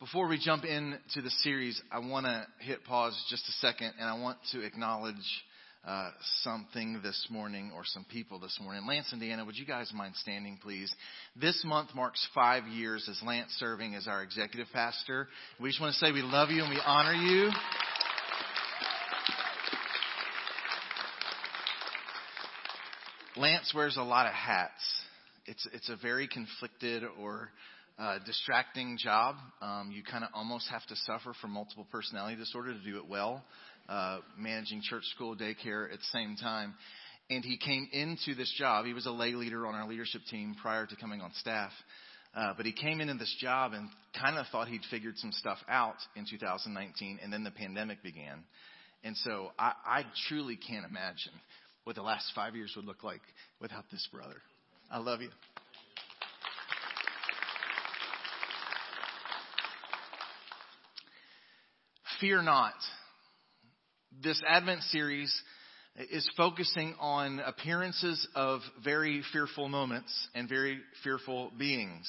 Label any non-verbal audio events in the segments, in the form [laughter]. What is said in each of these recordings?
Before we jump into the series, I want to hit pause just a second and I want to acknowledge uh, something this morning or some people this morning. Lance and Deanna, would you guys mind standing, please? This month marks five years as Lance serving as our executive pastor. We just want to say we love you and we honor you. Lance wears a lot of hats. It's, it's a very conflicted or uh, distracting job. Um, you kind of almost have to suffer from multiple personality disorder to do it well, uh, managing church, school, daycare at the same time. And he came into this job. He was a lay leader on our leadership team prior to coming on staff. Uh, but he came into this job and kind of thought he'd figured some stuff out in 2019, and then the pandemic began. And so I, I truly can't imagine what the last five years would look like without this brother. I love you. Fear not. This Advent series is focusing on appearances of very fearful moments and very fearful beings.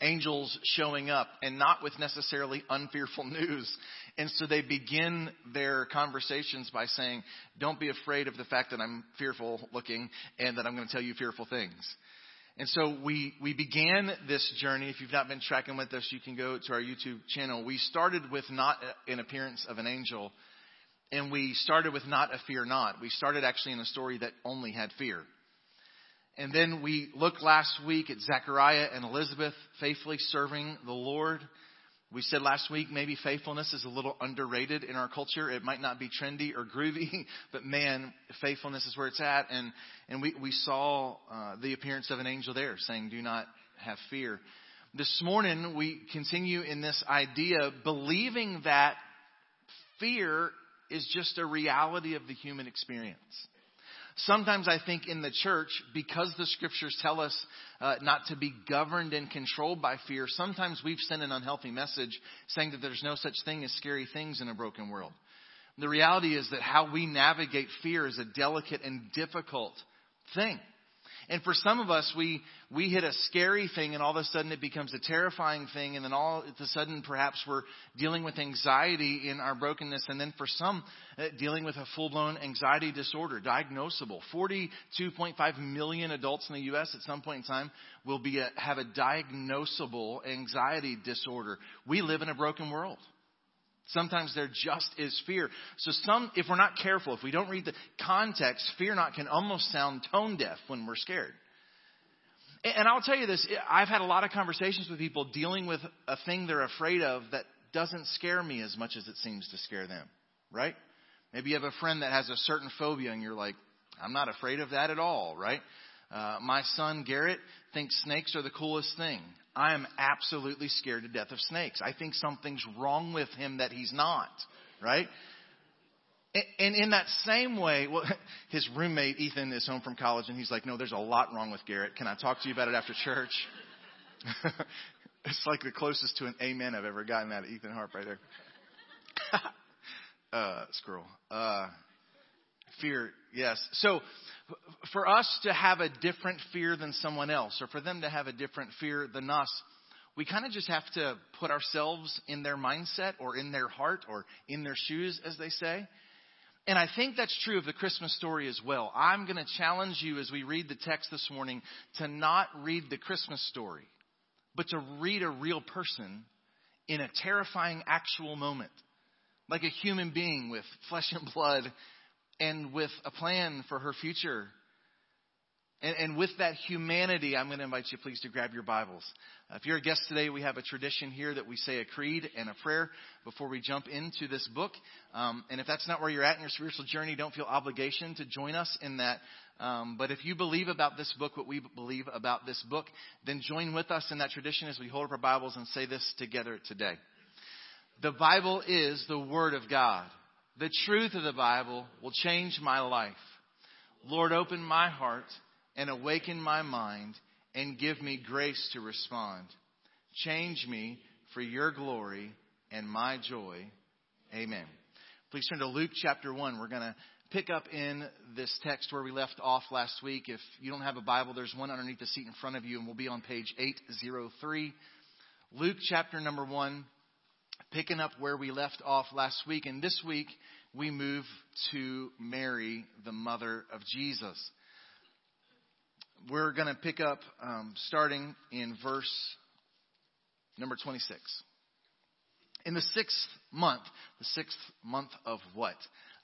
Angels showing up and not with necessarily unfearful [laughs] news. And so they begin their conversations by saying, don't be afraid of the fact that I'm fearful looking and that I'm going to tell you fearful things. And so we, we began this journey. If you've not been tracking with us, you can go to our YouTube channel. We started with not an appearance of an angel, and we started with not a fear not. We started actually in a story that only had fear. And then we looked last week at Zechariah and Elizabeth faithfully serving the Lord. We said last week maybe faithfulness is a little underrated in our culture. It might not be trendy or groovy, [laughs] but man, faithfulness is where it's at. And, and we, we saw uh, the appearance of an angel there saying, do not have fear. This morning we continue in this idea, believing that fear is just a reality of the human experience. Sometimes I think in the church, because the scriptures tell us uh, not to be governed and controlled by fear, sometimes we've sent an unhealthy message saying that there's no such thing as scary things in a broken world. The reality is that how we navigate fear is a delicate and difficult thing. And for some of us, we, we hit a scary thing and all of a sudden it becomes a terrifying thing and then all of a sudden perhaps we're dealing with anxiety in our brokenness and then for some uh, dealing with a full-blown anxiety disorder, diagnosable. 42.5 million adults in the U.S. at some point in time will be a, have a diagnosable anxiety disorder. We live in a broken world. Sometimes there just is fear. So some, if we're not careful, if we don't read the context, fear not can almost sound tone deaf when we're scared. And I'll tell you this, I've had a lot of conversations with people dealing with a thing they're afraid of that doesn't scare me as much as it seems to scare them, right? Maybe you have a friend that has a certain phobia and you're like, I'm not afraid of that at all, right? Uh, my son Garrett thinks snakes are the coolest thing. I am absolutely scared to death of snakes. I think something's wrong with him that he's not, right? And in that same way, well, [laughs] his roommate Ethan is home from college, and he's like, "No, there's a lot wrong with Garrett. Can I talk to you about it after church?" [laughs] it's like the closest to an amen I've ever gotten out of Ethan Harp right there. [laughs] uh, squirrel. Uh, fear, yes. So for us to have a different fear than someone else, or for them to have a different fear than us, we kind of just have to put ourselves in their mindset or in their heart or in their shoes, as they say. And I think that's true of the Christmas story as well. I'm going to challenge you as we read the text this morning to not read the Christmas story, but to read a real person in a terrifying actual moment, like a human being with flesh and blood and with a plan for her future. And, and, with that humanity, I'm going to invite you, please, to grab your Bibles. Uh, if you're a guest today, we have a tradition here that we say a creed and a prayer before we jump into this book. Um, and if that's not where you're at in your spiritual journey, don't feel obligation to join us in that. Um, but if you believe about this book, what we believe about this book, then join with us in that tradition as we hold up our Bibles and say this together today. The Bible is the Word of God. The truth of the Bible will change my life. Lord, open my heart and awaken my mind and give me grace to respond. Change me for your glory and my joy. Amen. Please turn to Luke chapter 1. We're going to pick up in this text where we left off last week. If you don't have a Bible, there's one underneath the seat in front of you, and we'll be on page 803. Luke chapter number 1 picking up where we left off last week. And this week, we move to Mary, the mother of Jesus. We're going to pick up um, starting in verse number 26. In the sixth month, the sixth month of what?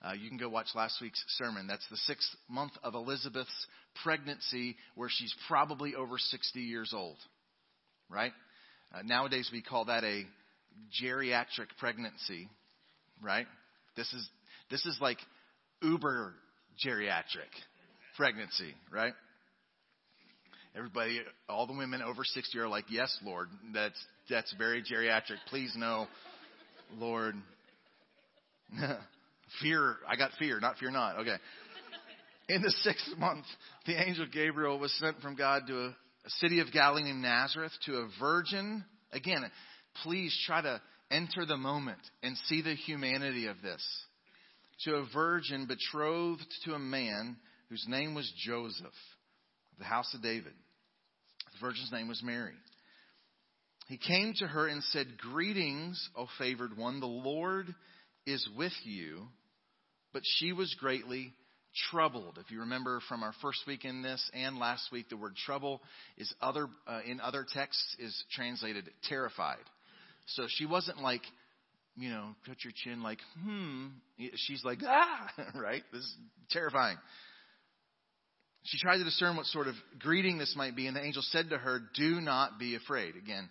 Uh, you can go watch last week's sermon. That's the sixth month of Elizabeth's pregnancy, where she's probably over 60 years old, right? Uh, nowadays, we call that a geriatric pregnancy, right? This is this is like uber geriatric pregnancy, right? Everybody, all the women over 60 are like, "Yes, Lord, that's that's very geriatric. Please no, Lord." [laughs] fear, I got fear, not fear not. Okay. In the sixth month, the angel Gabriel was sent from God to a, a city of Galilee named Nazareth to a virgin. Again, please try to enter the moment and see the humanity of this. To a virgin betrothed to a man whose name was Joseph, the house of David. The virgin's name was Mary. He came to her and said, Greetings, O favored one, the Lord is with you. But she was greatly troubled. If you remember from our first week in this and last week, the word trouble is other uh, in other texts is translated terrified. So she wasn't like, you know, cut your chin like, hmm. She's like, ah, [laughs] right? This is terrifying. She tried to discern what sort of greeting this might be, and the angel said to her, Do not be afraid. Again,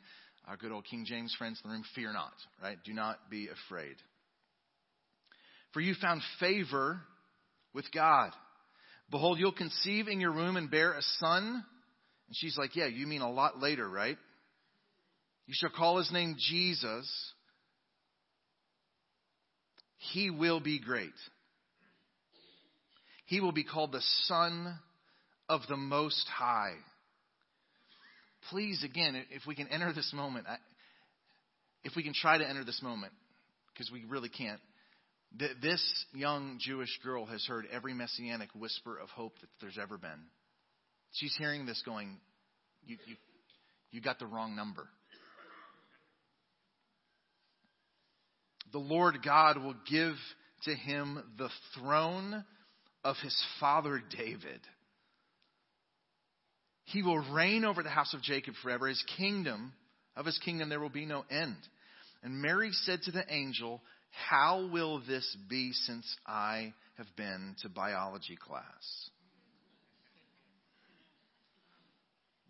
our good old King James friends in the room, fear not, right? Do not be afraid. For you found favor with God. Behold, you'll conceive in your womb and bear a son. And she's like, Yeah, you mean a lot later, right? You shall call his name Jesus. He will be great. He will be called the Son of the Most High. Please, again, if we can enter this moment, if we can try to enter this moment, because we really can't, that this young Jewish girl has heard every messianic whisper of hope that there's ever been. She's hearing this going, you, you, you got the wrong number. The Lord God will give to him the throne of his father David. He will reign over the house of Jacob forever. His kingdom, of his kingdom, there will be no end. And Mary said to the angel, how will this be since I have been to biology class?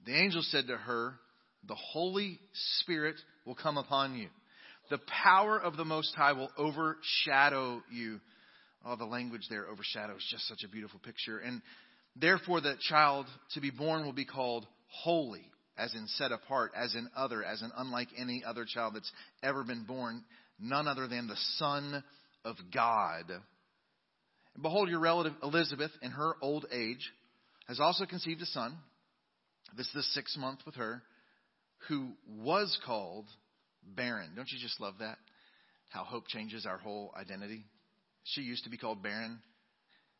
The angel said to her, The Holy Spirit will come upon you. The power of the Most High will overshadow you. Oh, the language there, overshadow, is just such a beautiful picture. And therefore, the child to be born will be called holy, as in set apart, as in other, as in unlike any other child that's ever been born none other than the Son of God. And behold, your relative Elizabeth, in her old age, has also conceived a son. This is the sixth month with her, who was called barren. Don't you just love that? How hope changes our whole identity. She used to be called barren.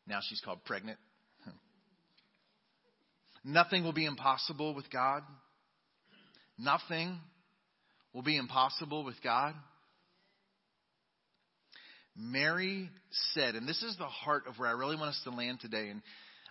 Now she's called pregnant. [laughs] Nothing will be impossible with God. Nothing will be impossible with God. Mary said, and this is the heart of where I really want us to land today. And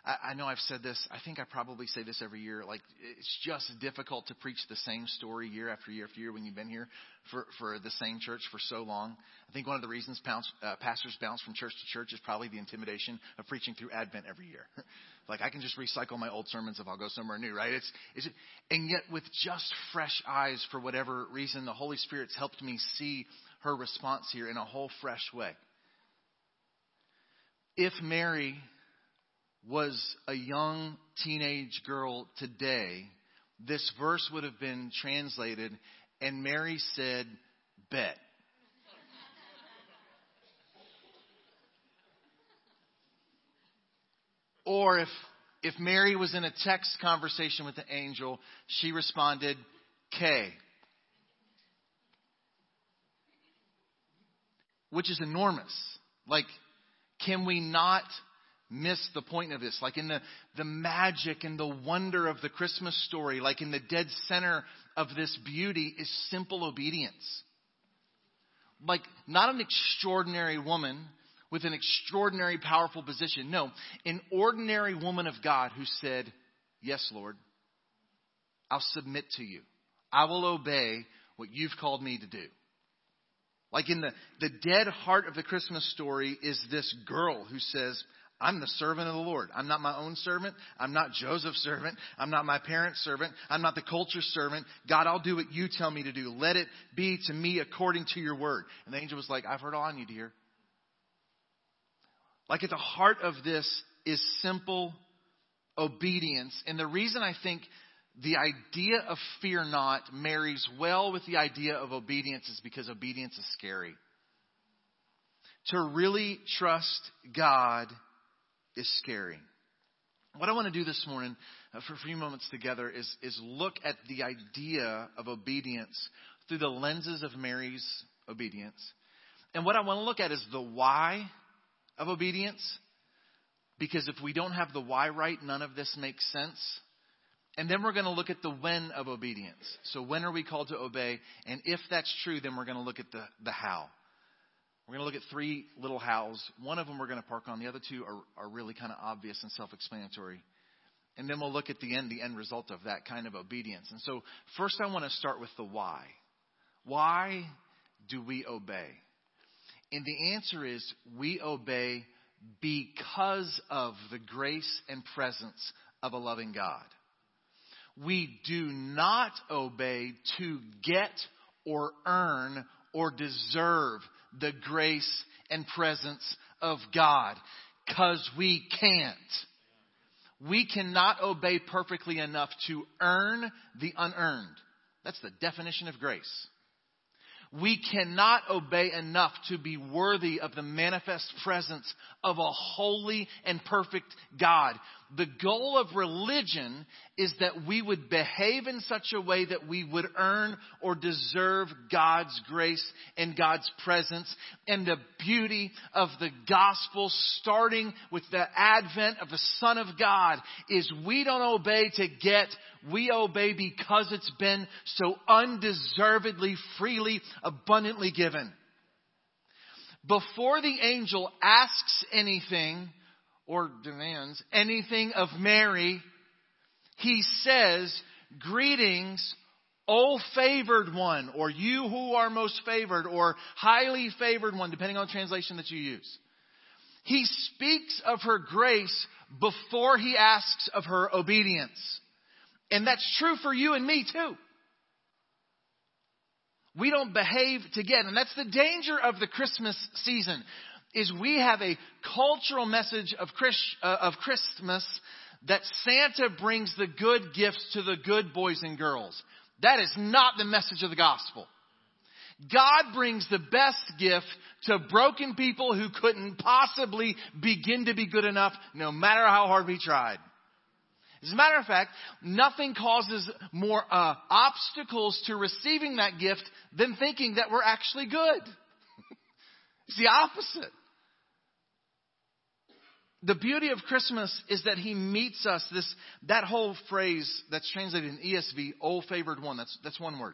I, I, know I've said this. I think I probably say this every year. Like it's just difficult to preach the same story year after year after year when you've been here for for the same church for so long. I think one of the reasons bounce, uh, pastors bounce from church to church is probably the intimidation of preaching through Advent every year. [laughs] like I can just recycle my old sermons if I'll go somewhere new, right? It's, it's and yet with just fresh eyes for whatever reason, the Holy Spirit's helped me see her response here in a whole fresh way. If Mary was a young teenage girl today, this verse would have been translated, and Mary said, Bet. or if, if Mary was in a text conversation with the angel, she responded, K. which is enormous. Like, can we not miss the point of this? Like in the, the magic and the wonder of the Christmas story, like in the dead center of this beauty is simple obedience. like not an extraordinary woman with an extraordinary powerful position. No, an ordinary woman of God who said, Yes, Lord, I'll submit to you. I will obey what you've called me to do. Like in the, the dead heart of the Christmas story is this girl who says, I'm the servant of the Lord. I'm not my own servant. I'm not Joseph's servant. I'm not my parents' servant. I'm not the culture's servant. God, I'll do what you tell me to do. Let it be to me according to your word. And the angel was like, I've heard all I need to hear. Like at the heart of this is simple obedience. And the reason I think the idea of fear not marries well with the idea of obedience is because obedience is scary. To really trust God is scary. What I want to do this morning uh, for a few moments together is, is look at the idea of obedience through the lenses of Mary's obedience. And what I want to look at is the why of obedience. Because if we don't have the why right, none of this makes sense. And then we're going to look at the when of obedience. So when are we called to obey? And if that's true, then we're going to look at the, the how. We're going to look at three little hows. One of them we're going to park on. The other two are, are really kind of obvious and self explanatory. And then we'll look at the end, the end result of that kind of obedience. And so, first, I want to start with the why. Why do we obey? And the answer is we obey because of the grace and presence of a loving God. We do not obey to get or earn or deserve the grace and presence of God because we can't. We cannot obey perfectly enough to earn the unearned. That's the definition of grace. We cannot obey enough to be worthy of the manifest presence of a holy and perfect God. The goal of religion is that we would behave in such a way that we would earn or deserve God's grace and God's presence. And the beauty of the gospel, starting with the advent of the Son of God, is we don't obey to get, we obey because it's been so undeservedly, freely, abundantly given. Before the angel asks anything, or demands anything of Mary, he says, Greetings, O favored one, or you who are most favored, or highly favored one, depending on the translation that you use. He speaks of her grace before he asks of her obedience. And that's true for you and me too. We don't behave to get, and that's the danger of the Christmas season is we have a cultural message of, Christ, uh, of Christmas that Santa brings the good gifts to the good boys and girls. That is not the message of the gospel. God brings the best gift to broken people who couldn't possibly begin to be good enough no matter how hard we tried. As a matter of fact, nothing causes more uh, obstacles to receiving that gift than thinking that we're actually good. [laughs] it's the opposite the beauty of Christmas is that he meets us. This that whole phrase that's translated in ESV, "Oh favored one." That's that's one word.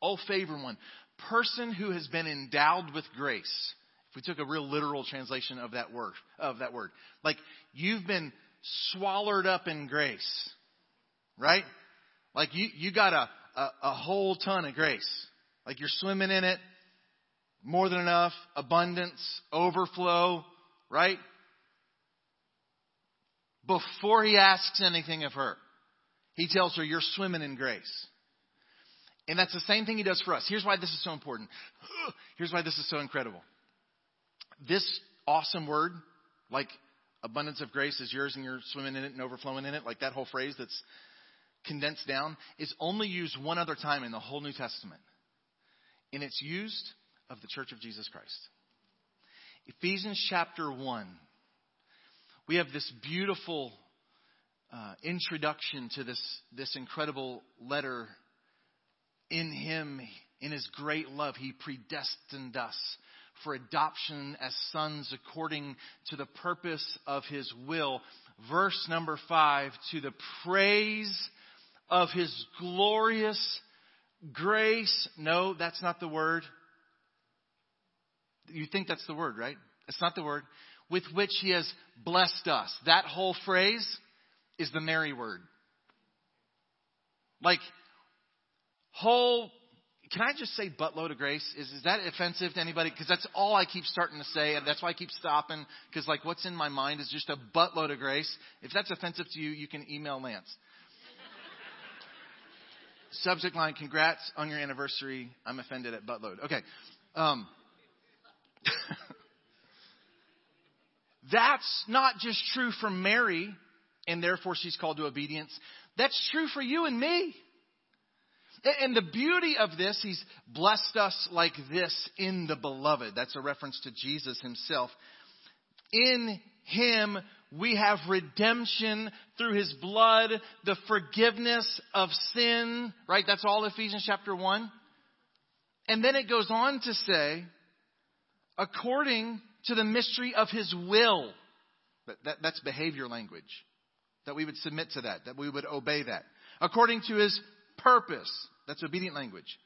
Oh favored one, person who has been endowed with grace. If we took a real literal translation of that word, of that word, like you've been swallowed up in grace, right? Like you you got a a, a whole ton of grace. Like you're swimming in it, more than enough, abundance, overflow, right? Before he asks anything of her. He tells her, You're swimming in grace. And that's the same thing he does for us. Here's why this is so important. [sighs] Here's why this is so incredible. This awesome word, like abundance of grace is yours and you're swimming in it and overflowing in it, like that whole phrase that's condensed down, is only used one other time in the whole New Testament. And it's used of the Church of Jesus Christ. Ephesians chapter 1 we have this beautiful uh, introduction to this, this incredible letter. In Him, in His great love, He predestined us for adoption as sons according to the purpose of His will. Verse number five, to the praise of His glorious grace. No, that's not the word. You think that's the word, right? It's not the word. With which he has blessed us. That whole phrase is the Mary word. Like, whole, can I just say buttload of grace? Is, is that offensive to anybody? Because that's all I keep starting to say, and that's why I keep stopping, because like what's in my mind is just a buttload of grace. If that's offensive to you, you can email Lance. [laughs] Subject line, congrats on your anniversary. I'm offended at buttload. Okay. Um, [laughs] that's not just true for Mary, and therefore she's called to obedience. That's true for you and me. And the beauty of this, he's blessed us like this in the beloved. That's a reference to Jesus himself. In him, we have redemption through his blood, the forgiveness of sin, right? That's all Ephesians chapter 1. And then it goes on to say, according to the mystery of his will. That, that, that's behavior language. That we would submit to that, that we would obey that. According to his purpose. That's obedient language.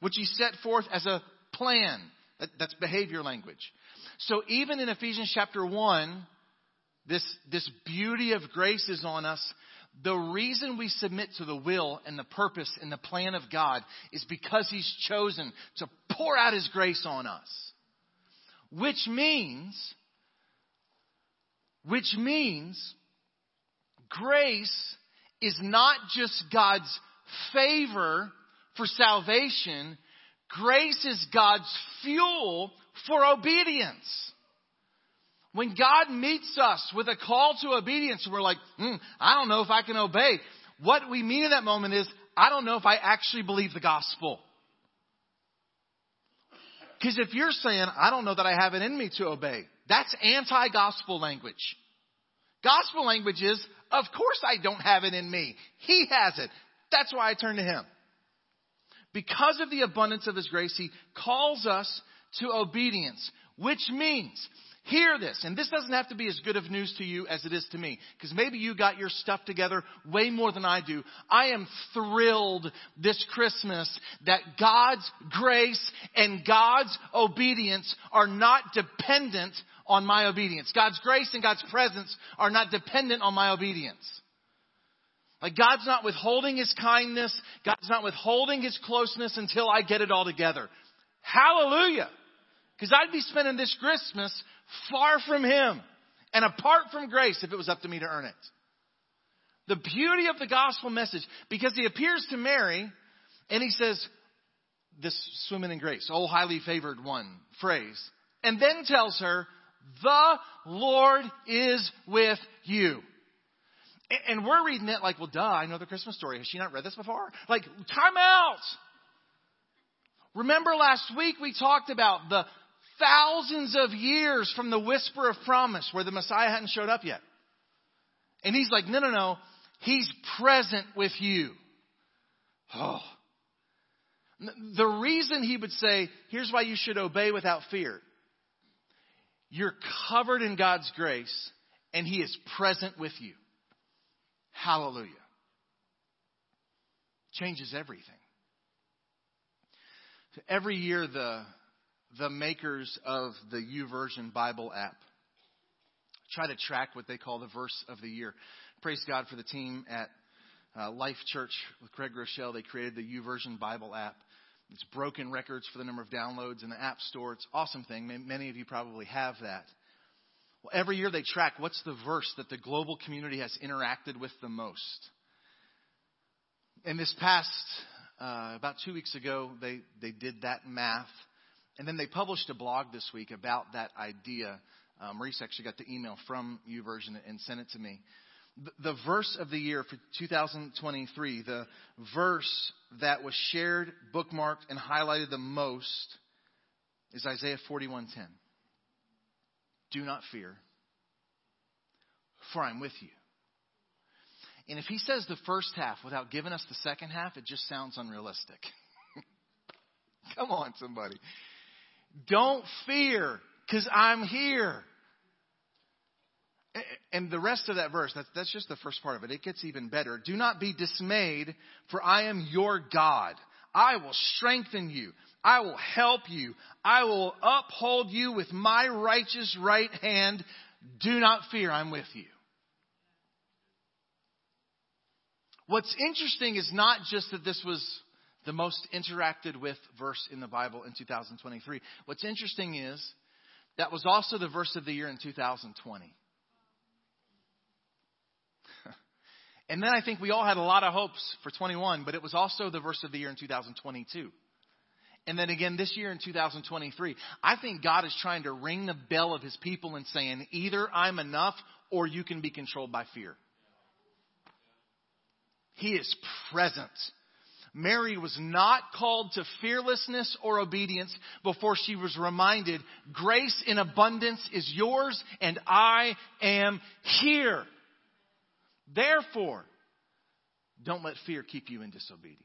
Which he set forth as a plan. That, that's behavior language. So even in Ephesians chapter 1, this, this beauty of grace is on us. The reason we submit to the will and the purpose and the plan of God is because He's chosen to pour out His grace on us. Which means, which means, grace is not just God's favor for salvation, grace is God's fuel for obedience. When God meets us with a call to obedience, we're like, hmm, I don't know if I can obey. What we mean in that moment is, I don't know if I actually believe the gospel. Because if you're saying, I don't know that I have it in me to obey, that's anti gospel language. Gospel language is, of course I don't have it in me. He has it. That's why I turn to Him. Because of the abundance of His grace, He calls us to obedience, which means Hear this, and this doesn't have to be as good of news to you as it is to me, because maybe you got your stuff together way more than I do. I am thrilled this Christmas that God's grace and God's obedience are not dependent on my obedience. God's grace and God's presence are not dependent on my obedience. Like God's not withholding His kindness, God's not withholding His closeness until I get it all together. Hallelujah! Because I'd be spending this Christmas far from Him and apart from grace if it was up to me to earn it. The beauty of the gospel message, because He appears to Mary and He says, this swimming in grace, oh highly favored one phrase, and then tells her, the Lord is with you. And we're reading it like, well, duh, I know the Christmas story. Has she not read this before? Like, time out! Remember last week we talked about the thousands of years from the whisper of promise where the Messiah hadn't showed up yet. And he's like, no, no, no. He's present with you. Oh. The reason he would say, here's why you should obey without fear. You're covered in God's grace and he is present with you. Hallelujah. Changes everything. Every year, the the makers of the YouVersion Bible app try to track what they call the verse of the year. Praise God for the team at uh, Life Church with Craig Groeschel. They created the YouVersion Bible app. It's broken records for the number of downloads in the App Store. It's an awesome thing. Many of you probably have that. Well, every year they track what's the verse that the global community has interacted with the most. In this past, uh, about two weeks ago, they, they did that math and then they published a blog this week about that idea. Um, Maurice actually got the email from YouVersion and sent it to me. The, the verse of the year for 2023, the verse that was shared, bookmarked, and highlighted the most is Isaiah 41:10. Do not fear, for I'm with you. And if he says the first half without giving us the second half, it just sounds unrealistic. [laughs] Come on, somebody. Don't fear, because I'm here. And the rest of that verse, that's, that's just the first part of it. It gets even better. Do not be dismayed, for I am your God. I will strengthen you. I will help you. I will uphold you with my righteous right hand. Do not fear, I'm with you. What's interesting is not just that this was the most interacted with verse in the Bible in 2023. What's interesting is that was also the verse of the year in 2020. [laughs] and then I think we all had a lot of hopes for 21, but it was also the verse of the year in 2022. And then again this year in 2023. I think God is trying to ring the bell of his people and saying, either I'm enough or you can be controlled by fear. He is present. Mary was not called to fearlessness or obedience before she was reminded, grace in abundance is yours and I am here. Therefore, don't let fear keep you in disobedience.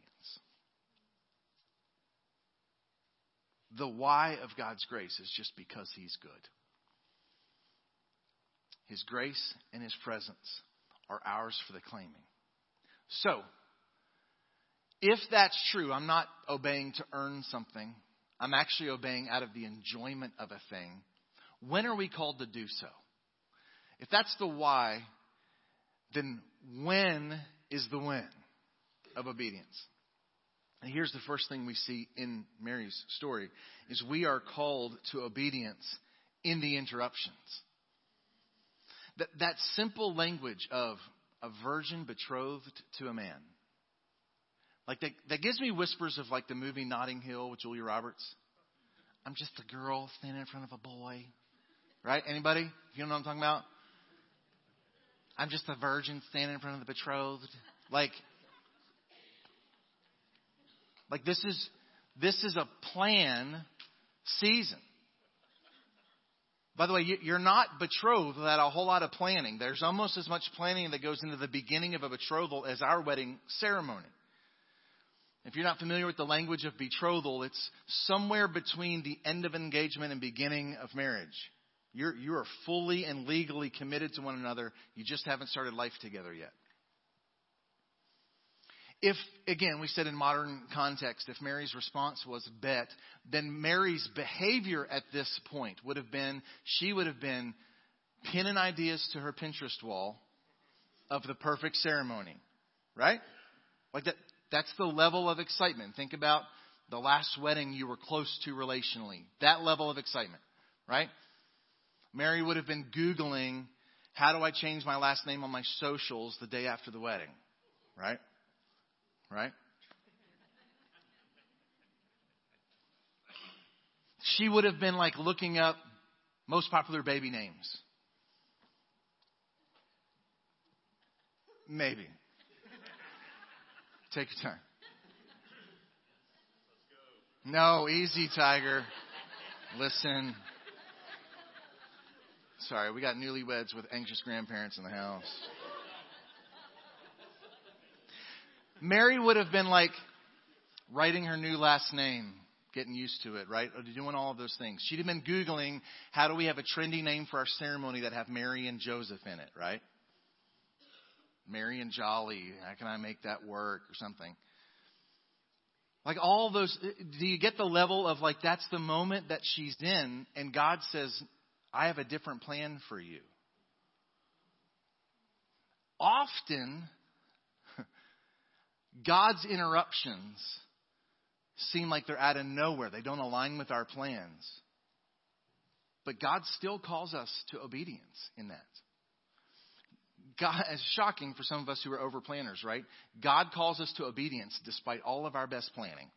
The why of God's grace is just because He's good. His grace and His presence are ours for the claiming. So, if that's true, I'm not obeying to earn something. I'm actually obeying out of the enjoyment of a thing. When are we called to do so? If that's the why, then when is the when of obedience? And here's the first thing we see in Mary's story is we are called to obedience in the interruptions. That, that simple language of a virgin betrothed to a man. Like that, that gives me whispers of like the movie Notting Hill with Julia Roberts. I'm just a girl standing in front of a boy. Right? Anybody? You know what I'm talking about? I'm just a virgin standing in front of the betrothed. Like, like this is this is a plan season. By the way, you're not betrothed without a whole lot of planning. There's almost as much planning that goes into the beginning of a betrothal as our wedding ceremony. If you're not familiar with the language of betrothal, it's somewhere between the end of engagement and beginning of marriage. You're, you are fully and legally committed to one another. You just haven't started life together yet. If, again, we said in modern context, if Mary's response was bet, then Mary's behavior at this point would have been she would have been pinning ideas to her Pinterest wall of the perfect ceremony. Right? Like that, that's the level of excitement. Think about the last wedding you were close to relationally. That level of excitement. Right? Mary would have been Googling, how do I change my last name on my socials the day after the wedding? Right? right? She would have been like looking up most popular baby names. Maybe. Take your time. No, easy, Tiger. Listen. Sorry, we got newlyweds with anxious grandparents in the house. Mary would have been like writing her new last name, getting used to it, right? Doing all of those things. She'd have been Googling, how do we have a trendy name for our ceremony that have Mary and Joseph in it, right? Mary and Jolly, how can I make that work or something? Like all those, do you get the level of like that's the moment that she's in and God says, I have a different plan for you? Often, [laughs] God's interruptions seem like they're out of nowhere. They don't align with our plans. But God still calls us to obedience in that. God, it's shocking for some of us who are over planners, right? God calls us to obedience despite all of our best planning.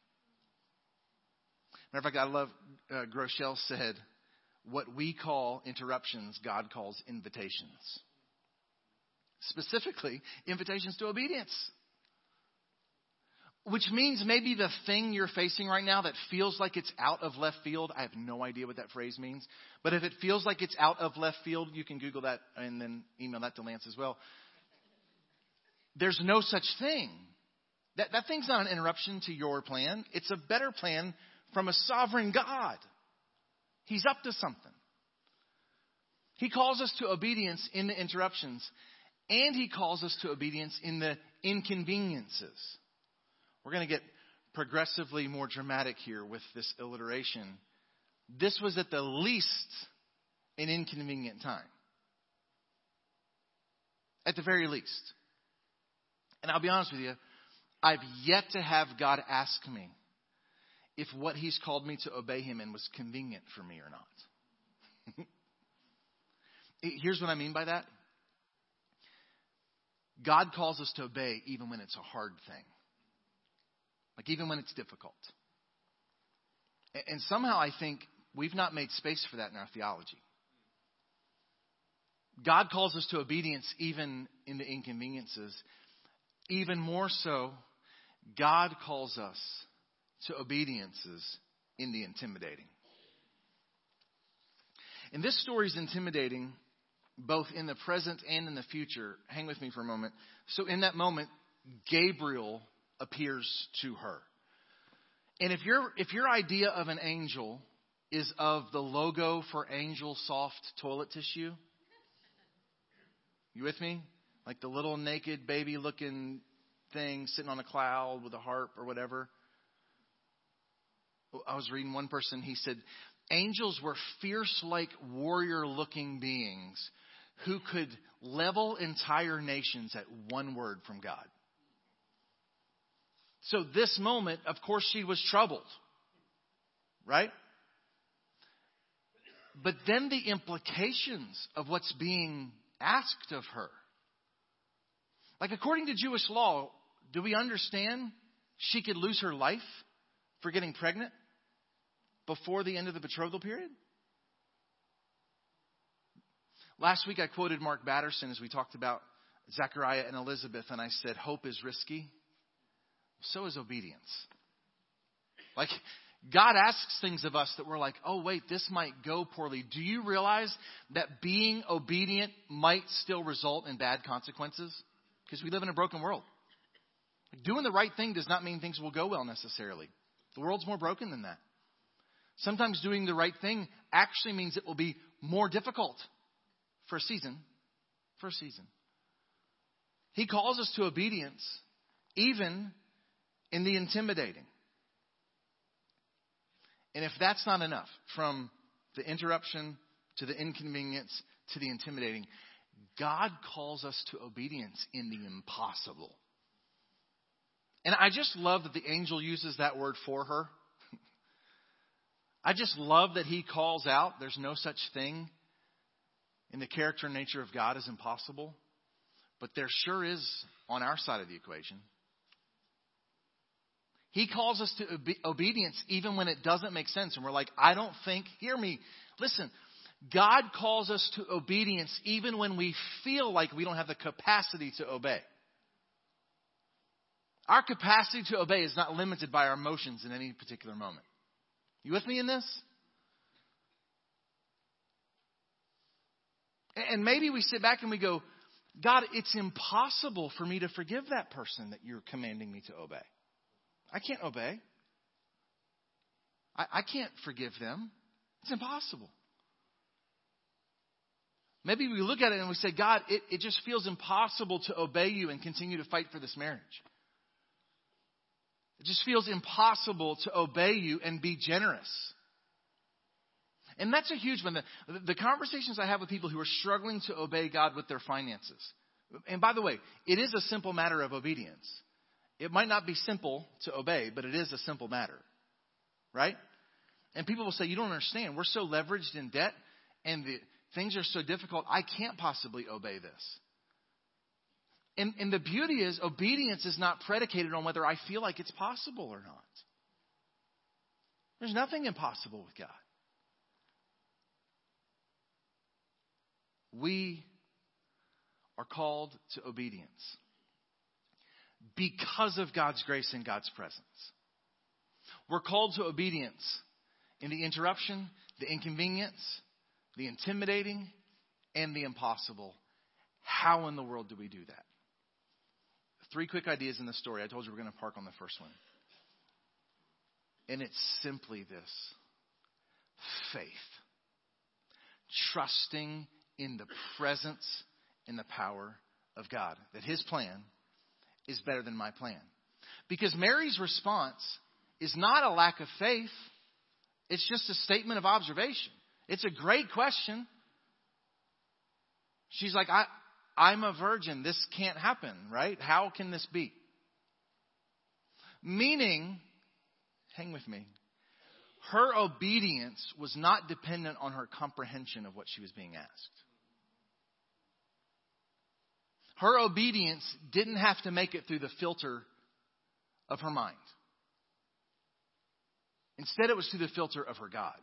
Matter of fact, I love uh, Groeschel said, "What we call interruptions, God calls invitations." Specifically, invitations to obedience. Which means maybe the thing you're facing right now that feels like it's out of left field, I have no idea what that phrase means. But if it feels like it's out of left field, you can Google that and then email that to Lance as well. There's no such thing. That, that thing's not an interruption to your plan. It's a better plan from a sovereign God. He's up to something. He calls us to obedience in the interruptions, and He calls us to obedience in the inconveniences. We're going to get progressively more dramatic here with this alliteration. This was at the least an inconvenient time. At the very least. And I'll be honest with you, I've yet to have God ask me if what He's called me to obey Him in was convenient for me or not. [laughs] Here's what I mean by that God calls us to obey even when it's a hard thing, like even when it's difficult. And somehow I think we've not made space for that in our theology. God calls us to obedience even in the inconveniences. Even more so, God calls us to obediences in the intimidating. And this story is intimidating both in the present and in the future. Hang with me for a moment. So, in that moment, Gabriel appears to her. And if, your if your idea of an angel is of the logo for Angel Soft toilet tissue, you with me? Like the little naked baby looking thing sitting on a cloud with a harp or whatever. I was reading one person, he said, angels were fierce like warrior looking beings who could level entire nations at one word from God. So, this moment, of course, she was troubled, right? But then the implications of what's being asked of her. Like, according to Jewish law, do we understand she could lose her life for getting pregnant before the end of the betrothal period? Last week I quoted Mark Batterson as we talked about Zechariah and Elizabeth, and I said, Hope is risky. So is obedience. Like, God asks things of us that we're like, oh, wait, this might go poorly. Do you realize that being obedient might still result in bad consequences? Because we live in a broken world. Doing the right thing does not mean things will go well necessarily. The world's more broken than that. Sometimes doing the right thing actually means it will be more difficult for a season. For a season. He calls us to obedience, even in the intimidating. And if that's not enough, from the interruption to the inconvenience to the intimidating, God calls us to obedience in the impossible. And I just love that the angel uses that word for her. [laughs] I just love that he calls out there's no such thing in the character and nature of God is impossible, but there sure is on our side of the equation. He calls us to obe- obedience even when it doesn't make sense. And we're like, I don't think, hear me. Listen, God calls us to obedience even when we feel like we don't have the capacity to obey. Our capacity to obey is not limited by our emotions in any particular moment. You with me in this? And maybe we sit back and we go, God, it's impossible for me to forgive that person that you're commanding me to obey. I can't obey. I, I can't forgive them. It's impossible. Maybe we look at it and we say, God, it, it just feels impossible to obey you and continue to fight for this marriage. It just feels impossible to obey you and be generous. And that's a huge one. The, the conversations I have with people who are struggling to obey God with their finances. And by the way, it is a simple matter of obedience. It might not be simple to obey, but it is a simple matter. Right? And people will say, You don't understand. We're so leveraged in debt, and the, things are so difficult, I can't possibly obey this. And, and the beauty is, obedience is not predicated on whether I feel like it's possible or not. There's nothing impossible with God. We are called to obedience because of God's grace and God's presence. We're called to obedience in the interruption, the inconvenience, the intimidating, and the impossible. How in the world do we do that? Three quick ideas in the story. I told you we're going to park on the first one. And it's simply this faith. Trusting in the presence and the power of God. That His plan is better than my plan. Because Mary's response is not a lack of faith, it's just a statement of observation. It's a great question. She's like, I, I'm a virgin. This can't happen, right? How can this be? Meaning, hang with me, her obedience was not dependent on her comprehension of what she was being asked. Her obedience didn't have to make it through the filter of her mind. Instead, it was through the filter of her God.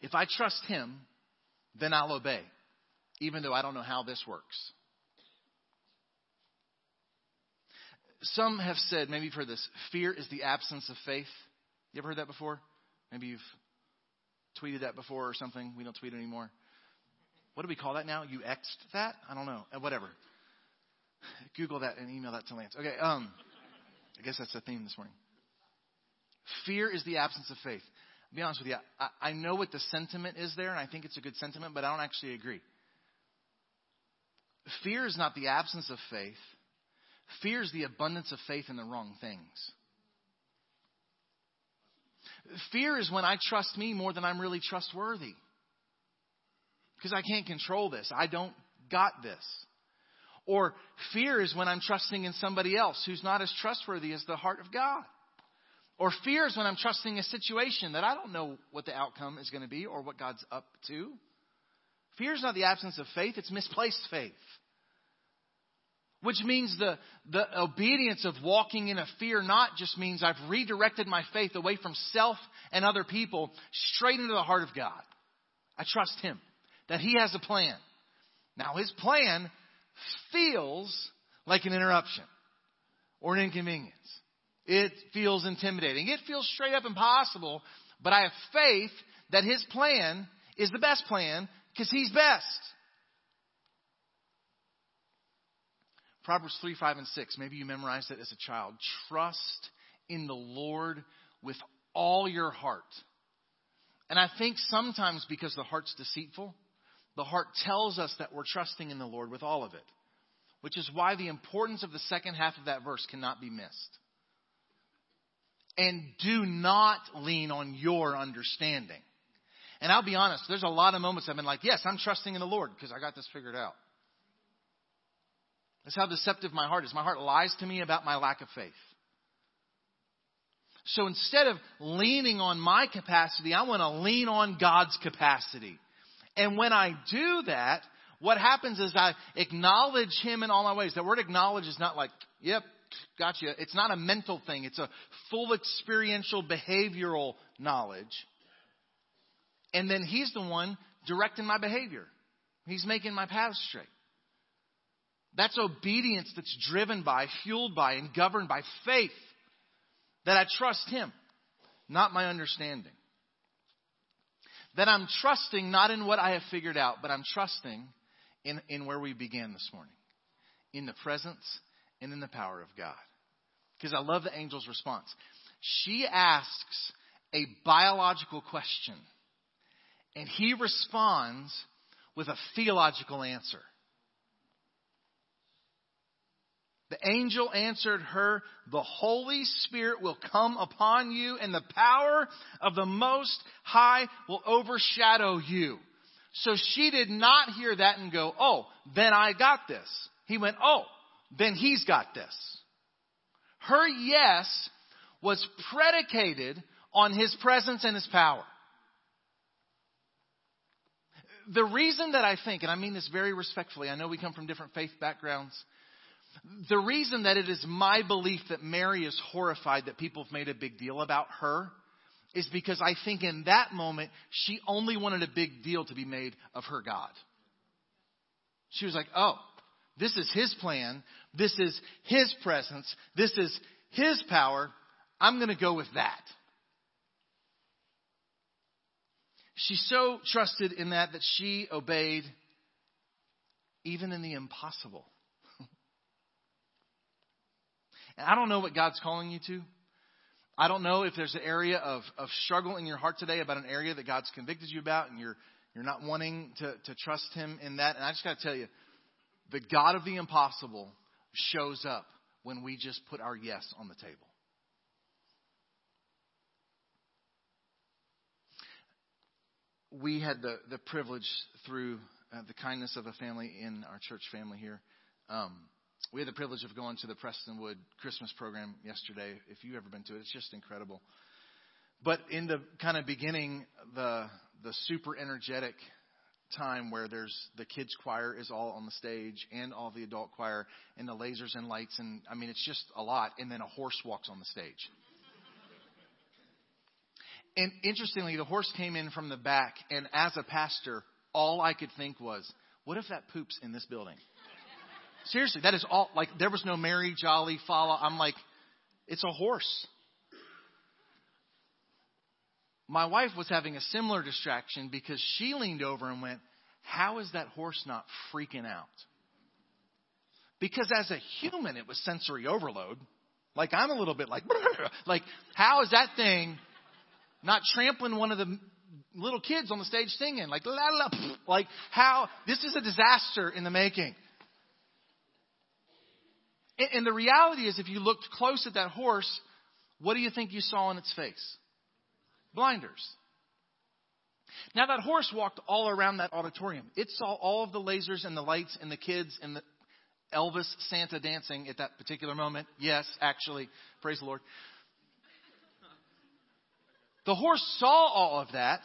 If I trust Him, then I'll obey, even though I don't know how this works. Some have said, maybe you've heard this, fear is the absence of faith. You ever heard that before? Maybe you've tweeted that before or something. We don't tweet anymore. What do we call that now? You X'd that? I don't know. Uh, whatever. Google that and email that to Lance. Okay, um, I guess that's the theme this morning. Fear is the absence of faith. I'll be honest with you, I, I know what the sentiment is there, and I think it's a good sentiment, but I don't actually agree. Fear is not the absence of faith. Fear is the abundance of faith in the wrong things. Fear is when I trust me more than I'm really trustworthy. Because I can't control this. I don't got this. Or fear is when I'm trusting in somebody else who's not as trustworthy as the heart of God. Or fear is when I'm trusting a situation that I don't know what the outcome is going to be or what God's up to. Fear is not the absence of faith, it's misplaced faith. Which means the, the obedience of walking in a fear not just means I've redirected my faith away from self and other people straight into the heart of God. I trust Him, that He has a plan. Now, His plan feels like an interruption or an inconvenience. It feels intimidating. It feels straight up impossible, but I have faith that His plan is the best plan because He's best. Proverbs 3, 5, and 6. Maybe you memorized it as a child. Trust in the Lord with all your heart. And I think sometimes because the heart's deceitful, the heart tells us that we're trusting in the Lord with all of it, which is why the importance of the second half of that verse cannot be missed. And do not lean on your understanding. And I'll be honest, there's a lot of moments I've been like, yes, I'm trusting in the Lord because I got this figured out. That's how deceptive my heart is. My heart lies to me about my lack of faith. So instead of leaning on my capacity, I want to lean on God's capacity. And when I do that, what happens is I acknowledge Him in all my ways. That word acknowledge is not like, yep, gotcha. It's not a mental thing. It's a full experiential behavioral knowledge. And then He's the one directing my behavior. He's making my path straight. That's obedience that's driven by, fueled by, and governed by faith. That I trust Him, not my understanding. That I'm trusting not in what I have figured out, but I'm trusting in, in where we began this morning in the presence and in the power of God. Because I love the angel's response. She asks a biological question, and he responds with a theological answer. The angel answered her, The Holy Spirit will come upon you, and the power of the Most High will overshadow you. So she did not hear that and go, Oh, then I got this. He went, Oh, then he's got this. Her yes was predicated on his presence and his power. The reason that I think, and I mean this very respectfully, I know we come from different faith backgrounds. The reason that it is my belief that Mary is horrified that people have made a big deal about her is because I think in that moment she only wanted a big deal to be made of her God. She was like, oh, this is his plan. This is his presence. This is his power. I'm going to go with that. She so trusted in that that she obeyed even in the impossible. And I don't know what God's calling you to. I don't know if there's an area of, of struggle in your heart today about an area that God's convicted you about and you're, you're not wanting to, to trust Him in that. And I just got to tell you, the God of the impossible shows up when we just put our yes on the table. We had the, the privilege through uh, the kindness of a family in our church family here. Um, we had the privilege of going to the Prestonwood Christmas program yesterday. If you've ever been to it, it's just incredible. But in the kind of beginning, the the super energetic time where there's the kids choir is all on the stage and all the adult choir and the lasers and lights and I mean it's just a lot and then a horse walks on the stage. and interestingly the horse came in from the back and as a pastor all I could think was what if that poops in this building? Seriously, that is all like there was no merry jolly follow. I'm like it's a horse my wife was having a similar distraction because she leaned over and went, How is that horse not freaking out? Because as a human, it was sensory overload. Like I'm a little bit like, [laughs] like how is that thing not trampling one of the little kids on the stage singing? Like, la, la, [laughs] like how this is a disaster in the making. And the reality is, if you looked close at that horse, what do you think you saw in its face? blinders. Now that horse walked all around that auditorium. It saw all of the lasers and the lights and the kids and the Elvis Santa dancing at that particular moment. Yes, actually, praise the Lord. The horse saw all of that.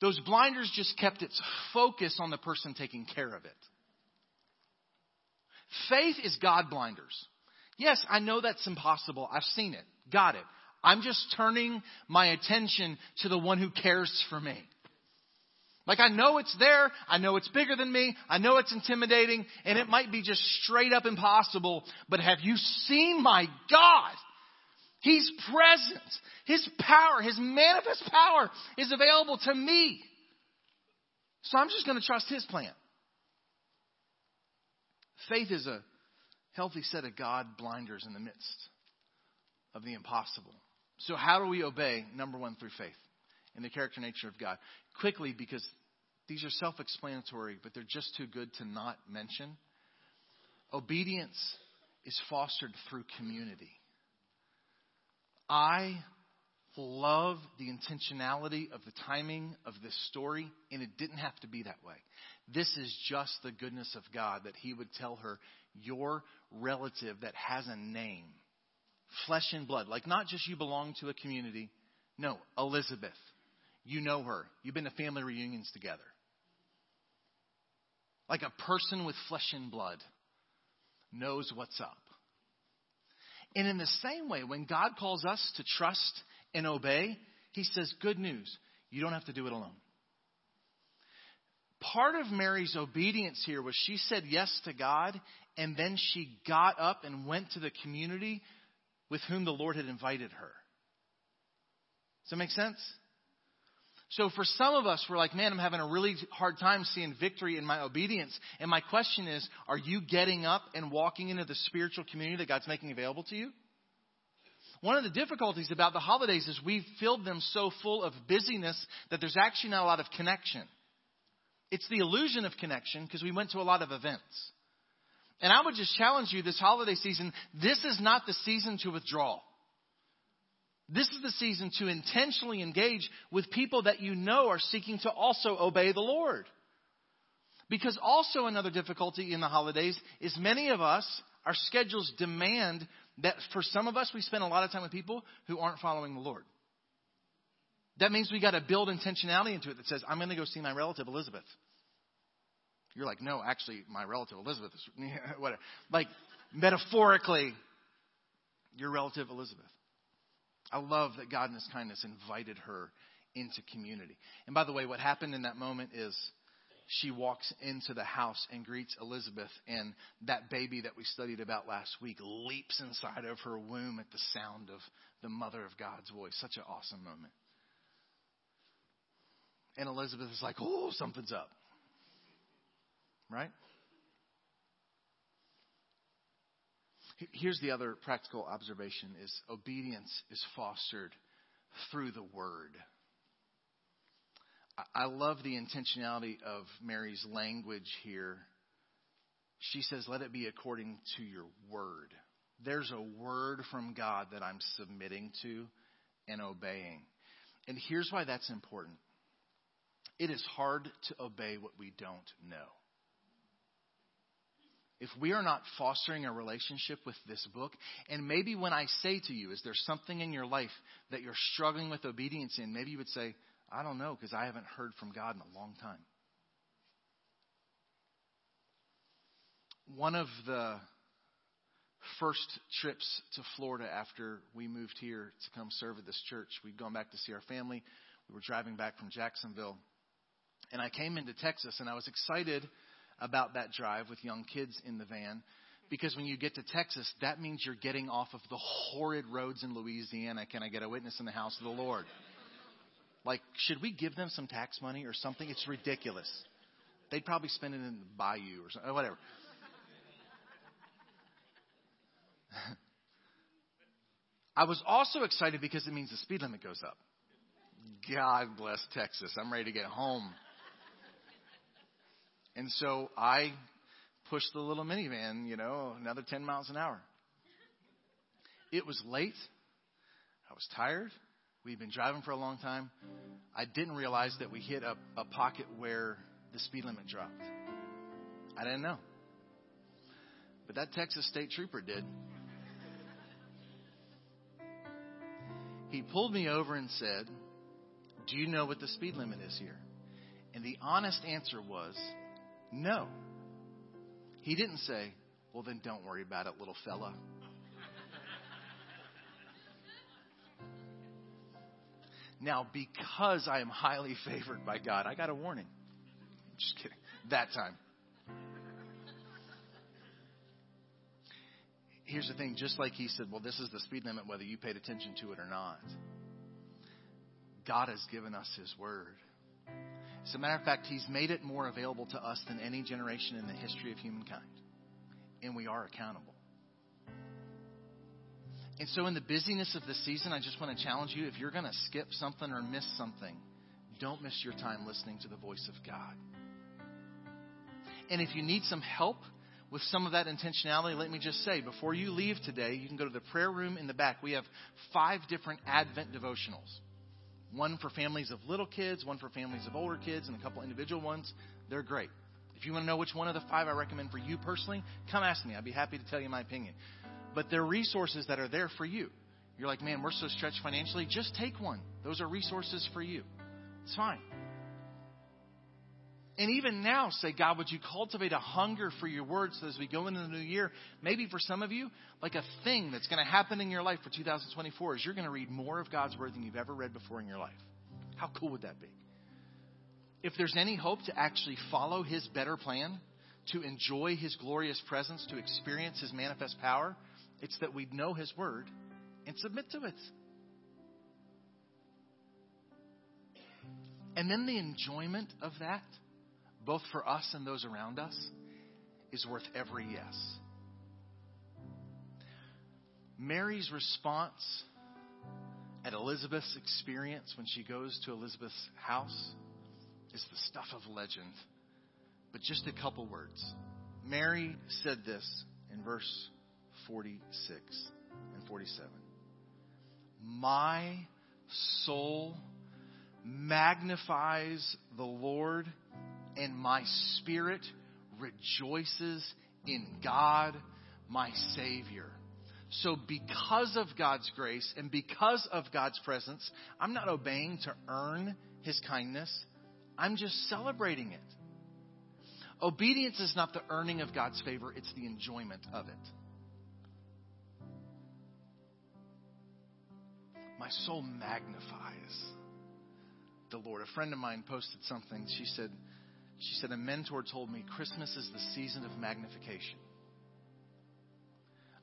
Those blinders just kept its focus on the person taking care of it. Faith is God blinders. Yes, I know that's impossible. I've seen it. Got it. I'm just turning my attention to the one who cares for me. Like I know it's there, I know it's bigger than me, I know it's intimidating, and it might be just straight up impossible, but have you seen my God? He's present. His power, His manifest power is available to me. So I'm just going to trust His plan. Faith is a healthy set of God blinders in the midst of the impossible. So, how do we obey? Number one, through faith in the character nature of God. Quickly, because these are self explanatory, but they're just too good to not mention. Obedience is fostered through community. I love the intentionality of the timing of this story, and it didn't have to be that way. This is just the goodness of God that He would tell her, Your relative that has a name flesh and blood. Like, not just you belong to a community. No, Elizabeth. You know her. You've been to family reunions together. Like a person with flesh and blood knows what's up. And in the same way, when God calls us to trust and obey, He says, Good news, you don't have to do it alone. Part of Mary's obedience here was she said yes to God, and then she got up and went to the community with whom the Lord had invited her. Does that make sense? So for some of us, we're like, man, I'm having a really hard time seeing victory in my obedience. And my question is, are you getting up and walking into the spiritual community that God's making available to you? One of the difficulties about the holidays is we've filled them so full of busyness that there's actually not a lot of connection. It's the illusion of connection because we went to a lot of events. And I would just challenge you this holiday season this is not the season to withdraw. This is the season to intentionally engage with people that you know are seeking to also obey the Lord. Because also another difficulty in the holidays is many of us, our schedules demand that for some of us, we spend a lot of time with people who aren't following the Lord. That means we got to build intentionality into it that says, I'm going to go see my relative Elizabeth. You're like, no, actually, my relative Elizabeth is, [laughs] whatever. Like, metaphorically, your relative Elizabeth. I love that God in His kindness invited her into community. And by the way, what happened in that moment is she walks into the house and greets Elizabeth, and that baby that we studied about last week leaps inside of her womb at the sound of the Mother of God's voice. Such an awesome moment. And Elizabeth is like, oh, something's up right? Here's the other practical observation is obedience is fostered through the word. I love the intentionality of Mary's language here. She says, Let it be according to your word. there's a word from God that I'm submitting to and obeying. And here's why that's important it is hard to obey what we don't know. If we are not fostering a relationship with this book, and maybe when I say to you, is there something in your life that you're struggling with obedience in? Maybe you would say, I don't know, because I haven't heard from God in a long time. One of the first trips to Florida after we moved here to come serve at this church, we'd gone back to see our family. We were driving back from Jacksonville. And I came into Texas and I was excited about that drive with young kids in the van because when you get to Texas, that means you're getting off of the horrid roads in Louisiana. Can I get a witness in the house of the Lord? Like, should we give them some tax money or something? It's ridiculous. They'd probably spend it in the bayou or something, whatever. [laughs] I was also excited because it means the speed limit goes up. God bless Texas. I'm ready to get home. And so I pushed the little minivan, you know, another 10 miles an hour. It was late. I was tired. We'd been driving for a long time. I didn't realize that we hit a, a pocket where the speed limit dropped. I didn't know. But that Texas state trooper did. He pulled me over and said, Do you know what the speed limit is here? And the honest answer was, No. He didn't say, Well, then don't worry about it, little fella. Now, because I am highly favored by God, I got a warning. Just kidding. That time. Here's the thing just like he said, well, this is the speed limit whether you paid attention to it or not. God has given us his word. As a matter of fact, he's made it more available to us than any generation in the history of humankind. And we are accountable. And so, in the busyness of the season, I just want to challenge you if you're going to skip something or miss something, don't miss your time listening to the voice of God. And if you need some help with some of that intentionality, let me just say before you leave today, you can go to the prayer room in the back. We have five different Advent devotionals one for families of little kids, one for families of older kids, and a couple individual ones. They're great. If you want to know which one of the five I recommend for you personally, come ask me. I'd be happy to tell you my opinion. But they're resources that are there for you. You're like, man, we're so stretched financially. Just take one. Those are resources for you. It's fine. And even now, say, God, would you cultivate a hunger for your word so as we go into the new year? Maybe for some of you, like a thing that's going to happen in your life for 2024 is you're going to read more of God's word than you've ever read before in your life. How cool would that be? If there's any hope to actually follow his better plan, to enjoy his glorious presence, to experience his manifest power, it's that we know His Word and submit to it. And then the enjoyment of that, both for us and those around us, is worth every yes. Mary's response at Elizabeth's experience when she goes to Elizabeth's house is the stuff of legend. But just a couple words. Mary said this in verse 46 and 47. My soul magnifies the Lord, and my spirit rejoices in God, my Savior. So, because of God's grace and because of God's presence, I'm not obeying to earn His kindness, I'm just celebrating it. Obedience is not the earning of God's favor, it's the enjoyment of it. My soul magnifies the Lord. A friend of mine posted something. She said, she said, a mentor told me Christmas is the season of magnification.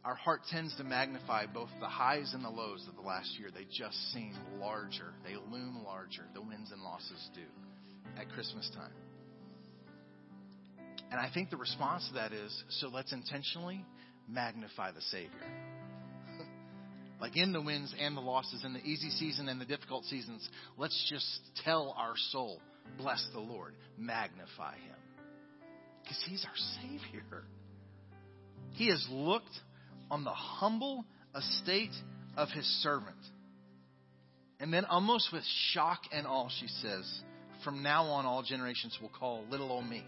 Our heart tends to magnify both the highs and the lows of the last year. They just seem larger. They loom larger. The wins and losses do at Christmas time. And I think the response to that is so let's intentionally magnify the Savior like in the wins and the losses, in the easy season and the difficult seasons, let's just tell our soul, bless the Lord, magnify him. Because he's our Savior. He has looked on the humble estate of his servant. And then, almost with shock and awe, she says, From now on, all generations will call little old me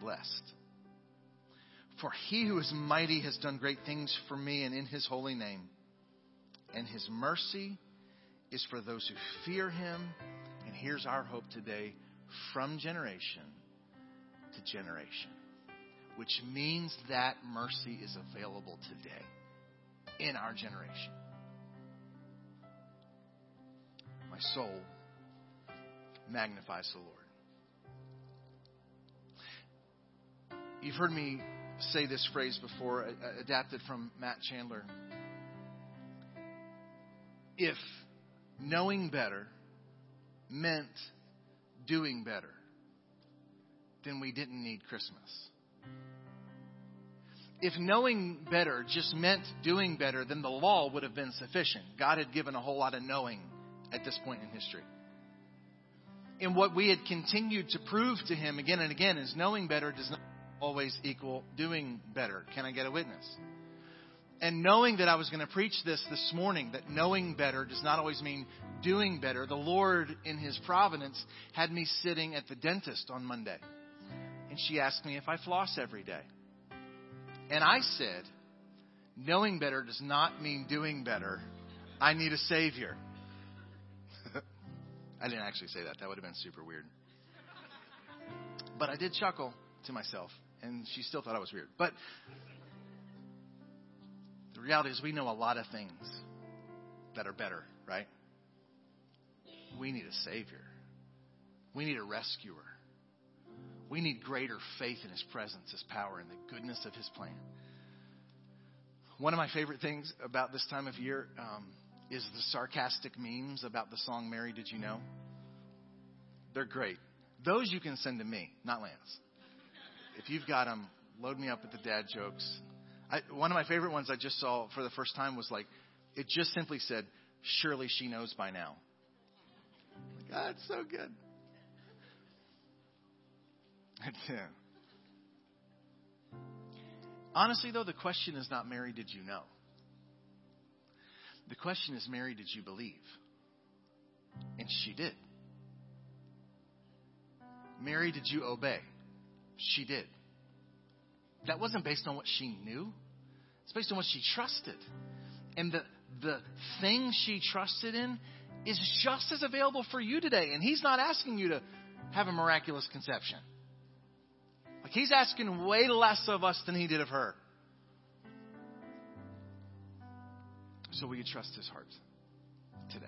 blessed. For he who is mighty has done great things for me and in his holy name. And his mercy is for those who fear him. And here's our hope today from generation to generation, which means that mercy is available today in our generation. My soul magnifies the Lord. You've heard me say this phrase before, adapted from Matt Chandler. If knowing better meant doing better, then we didn't need Christmas. If knowing better just meant doing better, then the law would have been sufficient. God had given a whole lot of knowing at this point in history. And what we had continued to prove to him again and again is knowing better does not always equal doing better. Can I get a witness? And knowing that I was going to preach this this morning, that knowing better does not always mean doing better, the Lord, in His providence, had me sitting at the dentist on Monday. And she asked me if I floss every day. And I said, knowing better does not mean doing better. I need a Savior. [laughs] I didn't actually say that. That would have been super weird. But I did chuckle to myself and she still thought I was weird. But the reality is, we know a lot of things that are better, right? We need a Savior, we need a rescuer. We need greater faith in His presence, His power, and the goodness of His plan. One of my favorite things about this time of year um, is the sarcastic memes about the song Mary Did You Know? They're great. Those you can send to me, not Lance. If you've got them, load me up with the dad jokes. I, one of my favorite ones I just saw for the first time was like, it just simply said, "Surely she knows by now." God, it's so good. Honestly, though, the question is not Mary, did you know? The question is, Mary, did you believe? And she did. Mary, did you obey? she did. That wasn't based on what she knew. It's based on what she trusted. And the, the thing she trusted in is just as available for you today. And he's not asking you to have a miraculous conception. Like he's asking way less of us than he did of her. So will you trust his heart today?